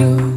you.